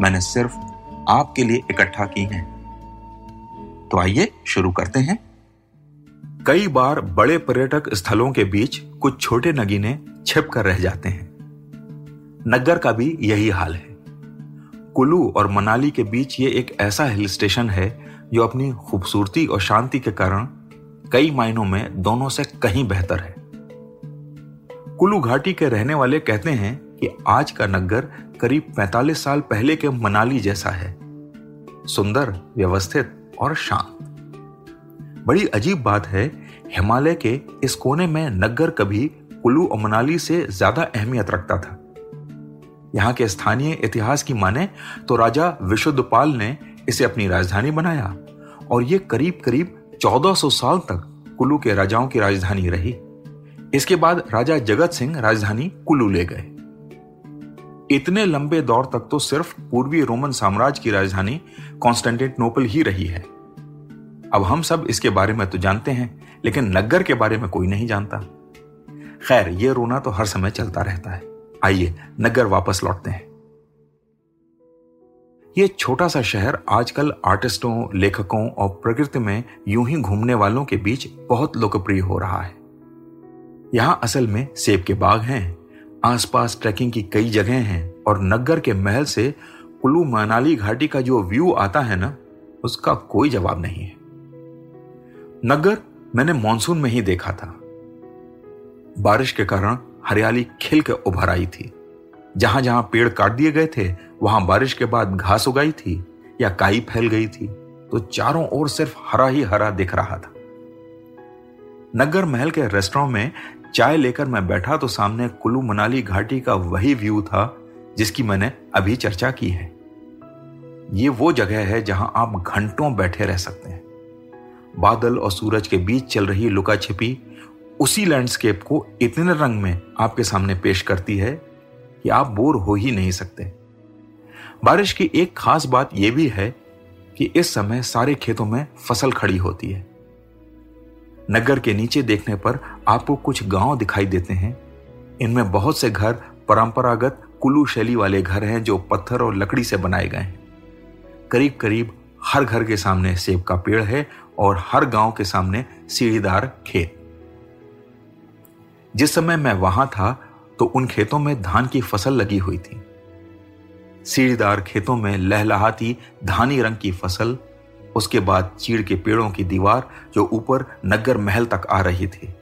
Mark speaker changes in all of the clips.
Speaker 1: मैंने सिर्फ़ आपके लिए इकट्ठा की हैं। तो आइए शुरू करते हैं। कई बार बड़े पर्यटक स्थलों के बीच कुछ छोटे नगीने छिप कर रह जाते हैं। नग्गर का भी यही हाल है। कुल्लू और मनाली के बीच ये एक ऐसा हिल स्टेशन है जो अपनी खूबसूरती और शांति के कारण कई मायनों में दोनों से कहीं बेहतर है। कुल्लू घाटी के रहने वाले कहते हैं कि आज का नगर करीब 45 साल पहले के मनाली जैसा है। सुंदर, व्यवस्थित और शांत। बड़ी अजीब बात है, हिमालय के इस कोने में नगर कभी कुल्लू और मनाली से ज़्यादा अहमियत रखता था। यहाँ के स्थानीय इतिहास की माने तो राजा विशुद्धपाल ने इसे अपनी राजधानी बनाया और यह करीब करीब 1400 साल तक कुल्लू के राजाओं की राजधानी रही। इसके बाद राजा जगत सिंह राजधानी कुल्लू ले गए। इतने लंबे दौर तक तो सिर्फ़ पूर्वी रोमन साम्राज्य की राजधानी कॉन्स्टेंटिनोपल ही रही है। अब हम सब इसके बारे में तो जानते हैं, लेकिन नगर के बारे में कोई नहीं जानता। खैर यह रोना तो हर समय चलता रहता है। आइए नगर वापस लौटते हैं। यह छोटा सा शहर आजकल आर्टिस्टों, लेखकों और प्रकृति में यूँ ही घूमने वालों के बीच बहुत लोकप्रिय हो रहा है। यहाँ असल में सेब के बाग हैं। आसपास ट्रैकिंग की कई जगह हैं और नगर के महल से कुल्लू मनाली घाटी का जो व्यू आता है ना, उसका कोई जवाब नहीं है। नगर मैंने मानसून में ही देखा था। बारिश के कारण हरियाली खिल के उभर आई थी। जहाँ जहाँ पेड़ काट दिए गए थे, वहाँ बारिश के बाद घास उगाई थी या काई फैल गई थी तो चारों ओर सिर्फ़ हरा ही हरा दिख रहा था। नगर महल के रेस्टोरेंट में चाय लेकर मैं बैठा तो सामने कुल्लू मनाली घाटी का वही व्यू था, जिसकी मैंने अभी चर्चा की है। ये वो जगह है जहाँ आप घंटों बैठे रह सकते हैं। बादल और सूरज के बीच चल रही लुका छिपी उसी लैंडस्केप को इतने रंग में आपके सामने पेश करती है कि आप बोर हो ही नहीं सकते। बारिश की एक खास बात यह भी है कि इस समय सारे खेतों में फ़सल खड़ी होती है। नगर के नीचे देखने पर आपको कुछ गाँव दिखाई देते हैं। इनमें बहुत से घर परंपरागत कुल्लू शैली वाले घर हैं जो पत्थर और लकड़ी से बनाए गए हैं। करीब करीब हर घर के सामने सेब का पेड़ है और हर गाँव के सामने सीढ़ीदार खेत। जिस समय मैं वहाँ था तो उन खेतों में धान की फ़सल लगी हुई थी। सीढ़ीदार खेतों में लहलहाती धानी रंग की फ़सल उसके बाद चीड़ के पेड़ों की दीवार जो ऊपर नगर महल तक आ रही थी।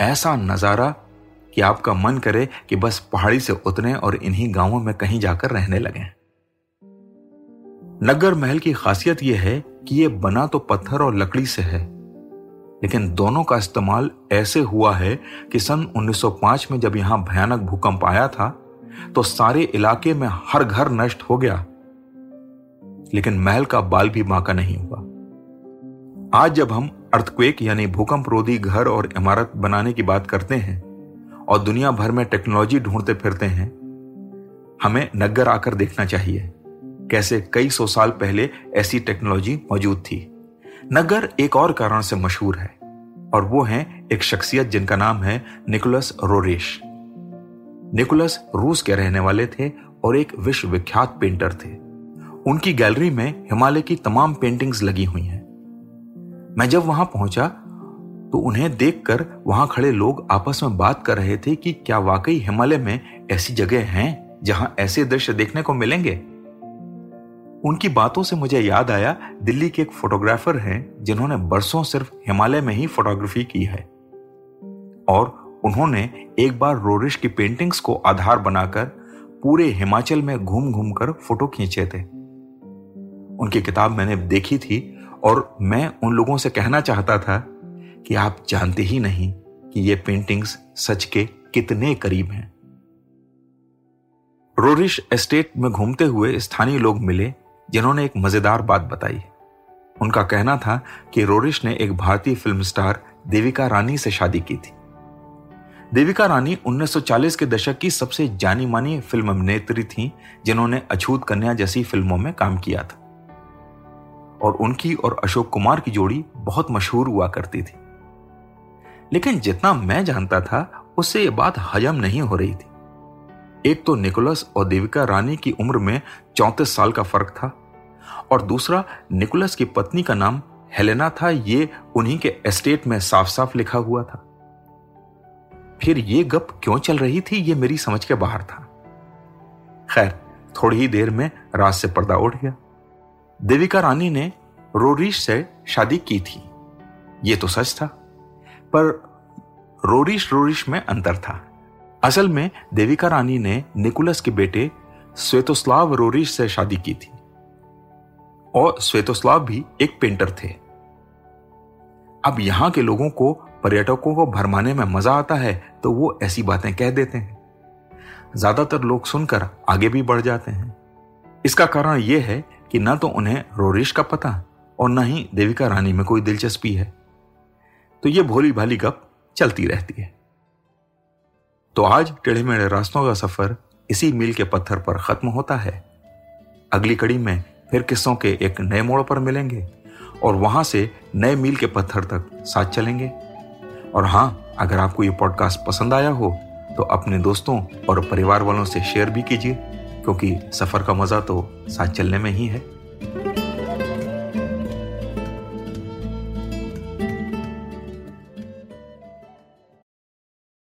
Speaker 1: ऐसा नज़ारा कि आपका मन करे कि बस पहाड़ी से उतरे और इन्हीं गाँवों में कहीं जाकर रहने लगे। नगर महल की खासियत यह है कि यह बना तो पत्थर और लकड़ी से है, लेकिन दोनों का इस्तेमाल ऐसे हुआ है कि सन 1905 में जब यहाँ भयानक भूकंप आया था तो सारे इलाके में हर घर नष्ट हो गया। लेकिन महल का बाल भी बांका नहीं हुआ। आज जब हम अर्थक्वेक यानी भूकंप रोधी घर और इमारत बनाने की बात करते हैं और दुनिया भर में टेक्नोलॉजी ढूंढते फिरते हैं, हमें नगर आकर देखना चाहिए, कैसे कई सौ साल पहले ऐसी टेक्नोलॉजी मौजूद थी। नगर एक और कारण से मशहूर है, और वो है एक शख्सियत जिनका नाम है निकोलस रोरेश। निकोलस रूस के रहने वाले थे और एक विश्वविख्यात पेंटर थे। उनकी गैलरी में हिमालय की तमाम पेंटिंग्स लगी हुई हैं। मैं जब वहाँ पहुँचा तो उन्हें देखकर वहाँ खड़े लोग आपस में बात कर रहे थे कि क्या वाकई हिमालय में ऐसी जगह हैं जहाँ ऐसे दृश्य देखने को मिलेंगे? उनकी बातों से मुझे याद आया, दिल्ली के एक फोटोग्राफर हैं जिन्होंने बरसों सिर्फ़ हिमालय में ही फोटोग्राफी की है। और उन्होंने एक बार रोरिश की पेंटिंग्स को आधार बनाकर पूरे हिमाचल में घूम घूम कर फ़ोटो खींचे थे। उनकी किताब मैंने देखी थी और मैं उन लोगों से कहना चाहता था कि आप जानते ही नहीं कि ये पेंटिंग्स सच के कितने करीब हैं। रोरिश एस्टेट में घूमते हुए स्थानीय लोग मिले, जिन्होंने एक मज़ेदार बात बताई। उनका कहना था कि रोरिश ने एक भारतीय फ़िल्म स्टार देविका रानी से शादी की थी। देविका रानी 1940 के दशक की सबसे जानी मानी फ़िल्म अभिनेत्री थी, जिन्होंने अछूत कन्या जैसी फ़िल्मों में काम किया था। और उनकी और अशोक कुमार की जोड़ी बहुत मशहूर हुआ करती थी। लेकिन जितना मैं जानता था, उससे यह बात हजम नहीं हो रही थी। एक तो निकोलस और देविका रानी की उम्र में चौंतीस साल का फ़र्क था, और दूसरा, निकोलस की पत्नी का नाम हेलेना था, ये उन्हीं के एस्टेट में साफ़ साफ़ लिखा हुआ था। फिर ये गप क्यों चल रही थी, ये मेरी समझ के बाहर था। खैर, थोड़ी ही देर में रात से पर्दा उठ गया। देविका रानी ने रोरीश से शादी की थी। ये तो सच था, पर रोरीश रोरिश में अंतर था। असल में देविका रानी ने निकोलस के बेटे श्वेतोस्लाव रोरीश से शादी की थी, और श्वेतोस्लाव भी एक पेंटर थे। अब यहाँ के लोगों को पर्यटकों को भरमाने में मज़ा आता है तो वो ऐसी बातें कह देते हैं। ज़्यादातर लोग सुनकर आगे भी बढ़ जाते हैं। इसका कारण यह है कि न तो उन्हें रोरिश का पता और न ही देविका रानी में कोई दिलचस्पी है। तो ये भोली भाली गप चलती रहती है। तो आज टेढ़े मेढ़े रास्तों का सफ़र इसी मील के पत्थर पर खत्म होता है। अगली कड़ी में फिर किस्सों के एक नए मोड़ पर मिलेंगे और वहाँ से नए मील के पत्थर तक साथ चलेंगे। और हाँ अगर आपको ये पॉडकास्ट पसंद आया हो तो अपने दोस्तों और परिवार वालों से शेयर भी कीजिए। क्योंकि सफ़र का मज़ा तो साथ चलने में ही है।